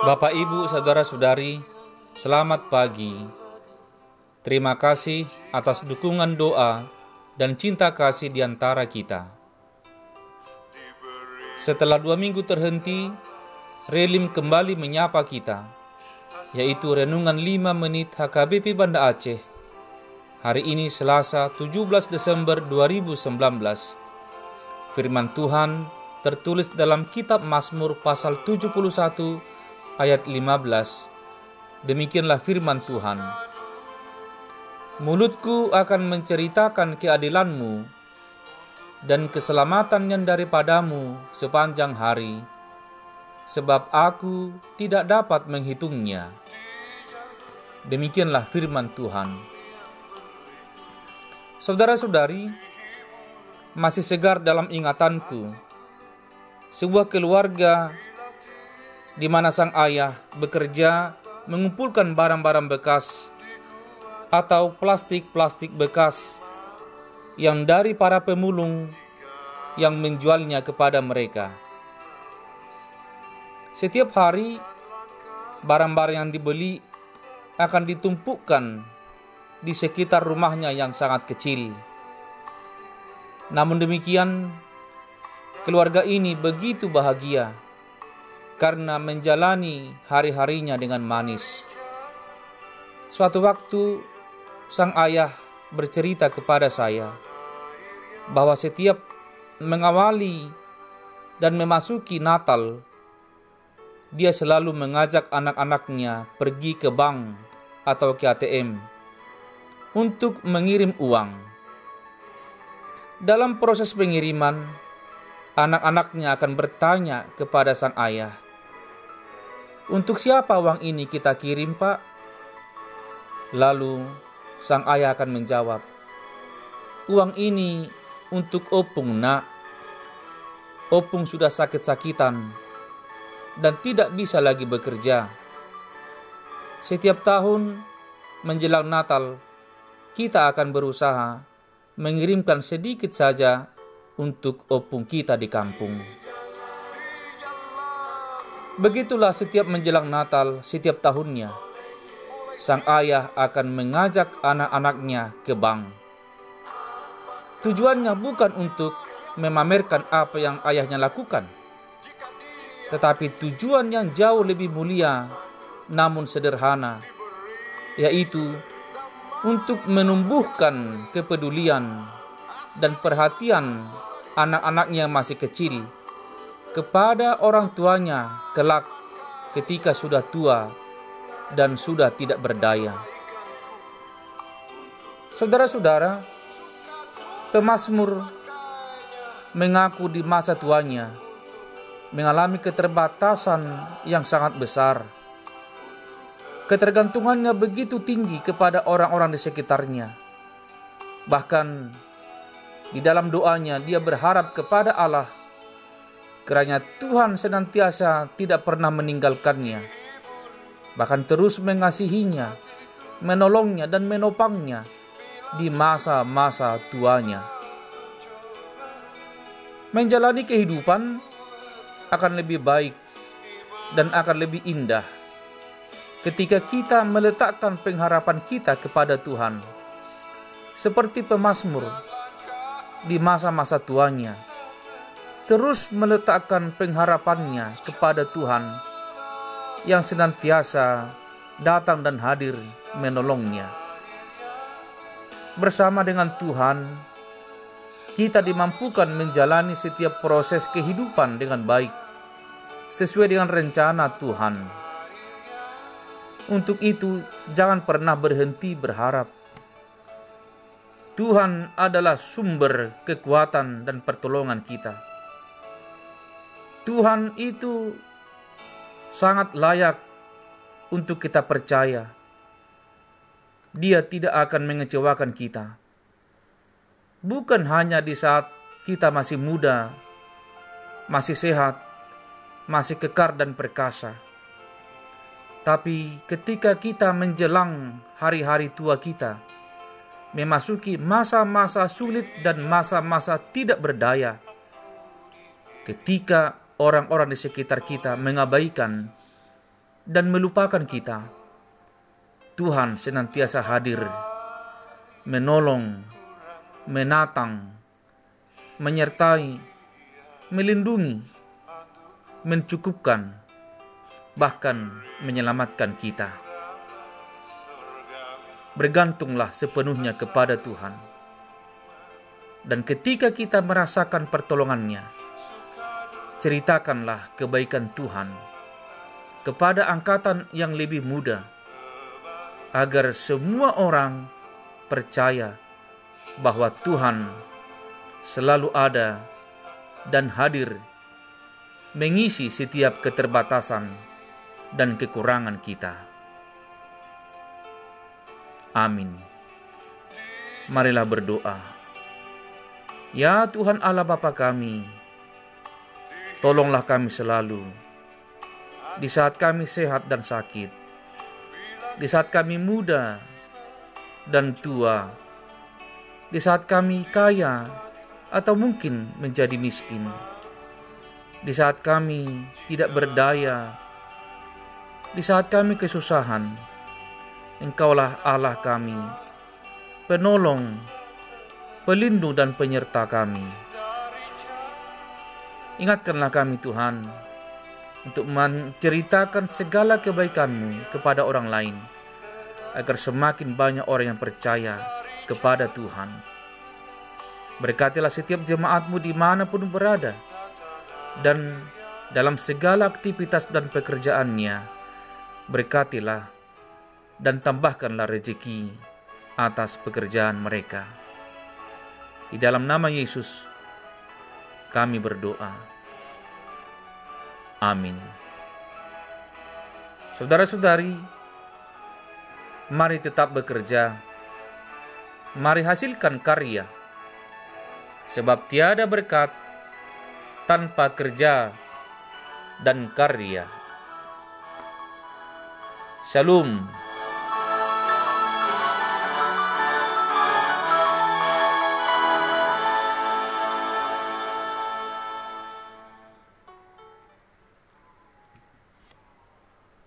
Bapak, Ibu, saudara-saudari, selamat pagi. Terima kasih atas dukungan doa dan cinta kasih di antara kita. Setelah dua minggu terhenti, Relim kembali menyapa kita, yaitu Renungan 5 Menit HKBP Banda Aceh. Hari ini Selasa 17 Desember 2019. Firman Tuhan tertulis dalam kitab Mazmur pasal 71 ayat 15. Demikianlah firman Tuhan. Mulutku akan menceritakan keadilanmu dan keselamatan yang daripadamu sepanjang hari, sebab aku tidak dapat menghitungnya. Demikianlah firman Tuhan. Saudara-saudari, masih segar dalam ingatanku sebuah keluarga di mana sang ayah bekerja mengumpulkan barang-barang bekas atau plastik-plastik bekas yang dari para pemulung yang menjualnya kepada mereka. Setiap hari, barang-barang yang dibeli akan ditumpukkan di sekitar rumahnya yang sangat kecil. Namun demikian, keluarga ini begitu bahagia karena menjalani hari-harinya dengan manis. Suatu waktu, sang ayah bercerita kepada saya bahwa setiap mengawali dan memasuki Natal, dia selalu mengajak anak-anaknya pergi ke bank atau ke ATM untuk mengirim uang. Dalam proses pengiriman, anak-anaknya akan bertanya kepada sang ayah, untuk siapa uang ini kita kirim, Pak? Lalu sang ayah akan menjawab, "Uang ini untuk Opung, Nak. Opung sudah sakit-sakitan dan tidak bisa lagi bekerja. Setiap tahun menjelang Natal, kita akan berusaha mengirimkan sedikit saja untuk opung kita di kampung." Begitulah setiap menjelang Natal setiap tahunnya. Sang ayah akan mengajak anak-anaknya ke bank. Tujuannya bukan untuk memamerkan apa yang ayahnya lakukan, tetapi tujuan yang jauh lebih mulia namun sederhana, yaitu untuk menumbuhkan kepedulian dan perhatian anak-anaknya masih kecil kepada orang tuanya kelak ketika sudah tua dan sudah tidak berdaya. Saudara-saudara, pemazmur mengaku di masa tuanya mengalami keterbatasan yang sangat besar. Ketergantungannya begitu tinggi kepada orang-orang di sekitarnya. Bahkan di dalam doanya dia berharap kepada Allah Kiranya Tuhan senantiasa tidak pernah meninggalkannya, bahkan terus mengasihinya, menolongnya dan menopangnya di masa-masa tuanya. Menjalani kehidupan akan lebih baik dan akan lebih indah ketika kita meletakkan pengharapan kita kepada Tuhan, seperti pemazmur di masa-masa tuanya terus meletakkan pengharapannya kepada Tuhan yang senantiasa datang dan hadir menolongnya. Bersama dengan Tuhan, kita dimampukan menjalani setiap proses kehidupan dengan baik, sesuai dengan rencana Tuhan. Untuk itu, jangan pernah berhenti berharap. Tuhan adalah sumber kekuatan dan pertolongan kita Tuhan itu sangat layak untuk kita percaya. Dia tidak akan mengecewakan kita. Bukan hanya di saat kita masih muda, masih sehat, masih kekar dan perkasa. Tapi ketika kita menjelang hari-hari tua kita memasuki masa-masa sulit dan masa-masa tidak berdaya. Ketika orang-orang di sekitar kita mengabaikan dan melupakan kita, Tuhan senantiasa hadir, menolong, menatang, menyertai, melindungi, mencukupkan, bahkan menyelamatkan kita. Bergantunglah sepenuhnya kepada Tuhan. Dan ketika kita merasakan pertolongannya, ceritakanlah kebaikan Tuhan kepada angkatan yang lebih muda, agar semua orang percaya bahwa Tuhan selalu ada dan hadir mengisi setiap keterbatasan dan kekurangan kita. Amin. Marilah berdoa. Ya Tuhan Allah Bapa kami, tolonglah kami selalu di saat kami sehat dan sakit, di saat kami muda dan tua, di saat kami kaya atau mungkin menjadi miskin di saat kami tidak berdaya, di saat kami kesusahan, Engkaulah Allah kami, penolong, pelindung dan penyerta kami. Ingatkanlah kami Tuhan, untuk menceritakan segala kebaikan-Mu kepada orang lain, agar semakin banyak orang yang percaya kepada Tuhan. Berkatilah setiap jemaat-Mu di mana pun berada, dan dalam segala aktivitas dan pekerjaannya, berkatilah dan tambahkanlah rezeki atas pekerjaan mereka. Di dalam nama Yesus, kami berdoa. Amin. Saudara-saudari, mari tetap bekerja. Mari hasilkan karya, sebab tiada berkat tanpa kerja dan karya. Shalom.